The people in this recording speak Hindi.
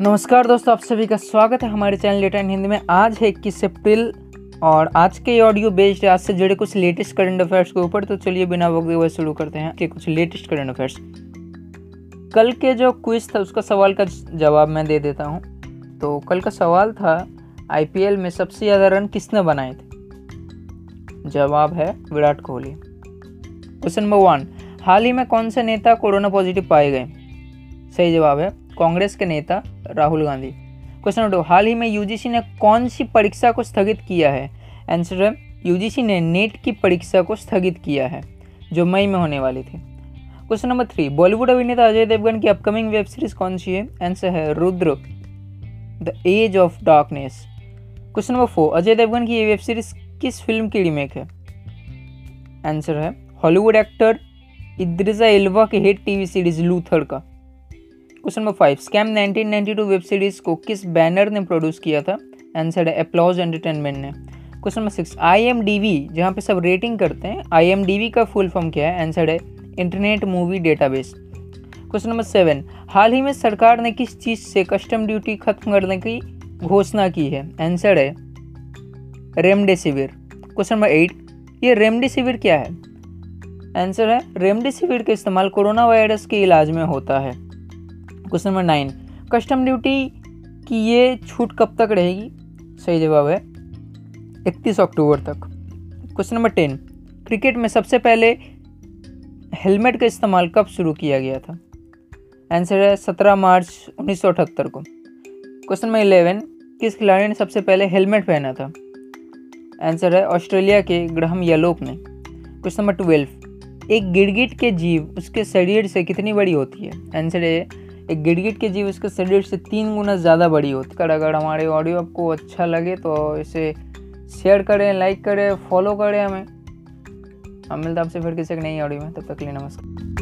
नमस्कार दोस्तों, आप सभी का स्वागत है हमारे चैनल लेटर हिंदी में। आज है इक्कीस अप्रैल और आज के ऑडियो बेस्ड आज से जुड़े कुछ लेटेस्ट करंट अफेयर्स के ऊपर। तो चलिए बिना वक्त हुए शुरू करते हैं कि कुछ लेटेस्ट करंट अफेयर्स कल के जो क्विज था, उसका सवाल का जवाब मैं दे देता हूँ। तो कल का सवाल था आईपीएल में सबसे ज़्यादा रन किसने बनाए थे? जवाब है Virat Kohli. Question number one हाल ही में कौन से नेता कोरोना पॉजिटिव पाए गए? सही जवाब है, कांग्रेस के नेता Rahul Gandhi. Question number two हाल ही में यूजीसी ने कौन सी परीक्षा को स्थगित किया है? आंसर है यूजीसी ने नेट की परीक्षा को स्थगित किया है, जो मई में होने वाली थी। क्वेश्चन नंबर थ्री बॉलीवुड अभिनेता अजय देवगन की अपकमिंग वेब सीरीज़ कौन सी है? आंसर है, Rudra the edge of darkness question number four Ajay Devgn की ये वेब सीरीज़ किस फ़िल्म की रीमेक है? आंसर है हॉलीवुड एक्टर इद्रिजा एल्वा के हिट टीवी सीरीज़ लूथर का। Question number five, scam 1992 web series को किस बैनर ने प्रोड्यूस किया था? आंसर है अप्लॉज एंटरटेनमेंट ने। Question number six I M D B जहाँ पे सब रेटिंग करते हैं आई एम डी वी का फुल फॉर्म क्या है? आंसर है internet movie database question number seven हाल ही में सरकार ने किस चीज़ से कस्टम ड्यूटी खत्म करने की घोषणा की है? आंसर है रेमडेसिविर क्वेश्चन नंबर एट ये रेमडेसिविर क्या है? आंसर है रेमडेसिविर का इस्तेमाल कोरोना वायरस के इलाज में होता है। Question number nine. Custom duty की ये छूट कब तक रहेगी? सही जवाब है, इकतीस अक्टूबर तक। Question number ten. क्रिकेट में सबसे पहले हेलमेट का इस्तेमाल कब शुरू किया गया था? आंसर है सत्रह मार्च उन्नीस सौ अठहत्तर को। Question number eleven. किस खिलाड़ी ने सबसे पहले हेलमेट पहना था? आंसर है ऑस्ट्रेलिया के ग्रहम यलोप ने। Question number twelve. एक गिड़गिट के जीव, उसके शरीर से कितनी बड़ी होती है? आंसर है एक गिड़गिट के जीव, इसके शरीर से तीन गुना ज़्यादा बड़ी होती। है अगर हमारे ऑडियो आपको अच्छा लगे तो इसे शेयर करें लाइक करें फॉलो करें हमें। हम मिलते आपसे फिर किसी एक नई ऑडियो में, तब तक लिए नमस्कार।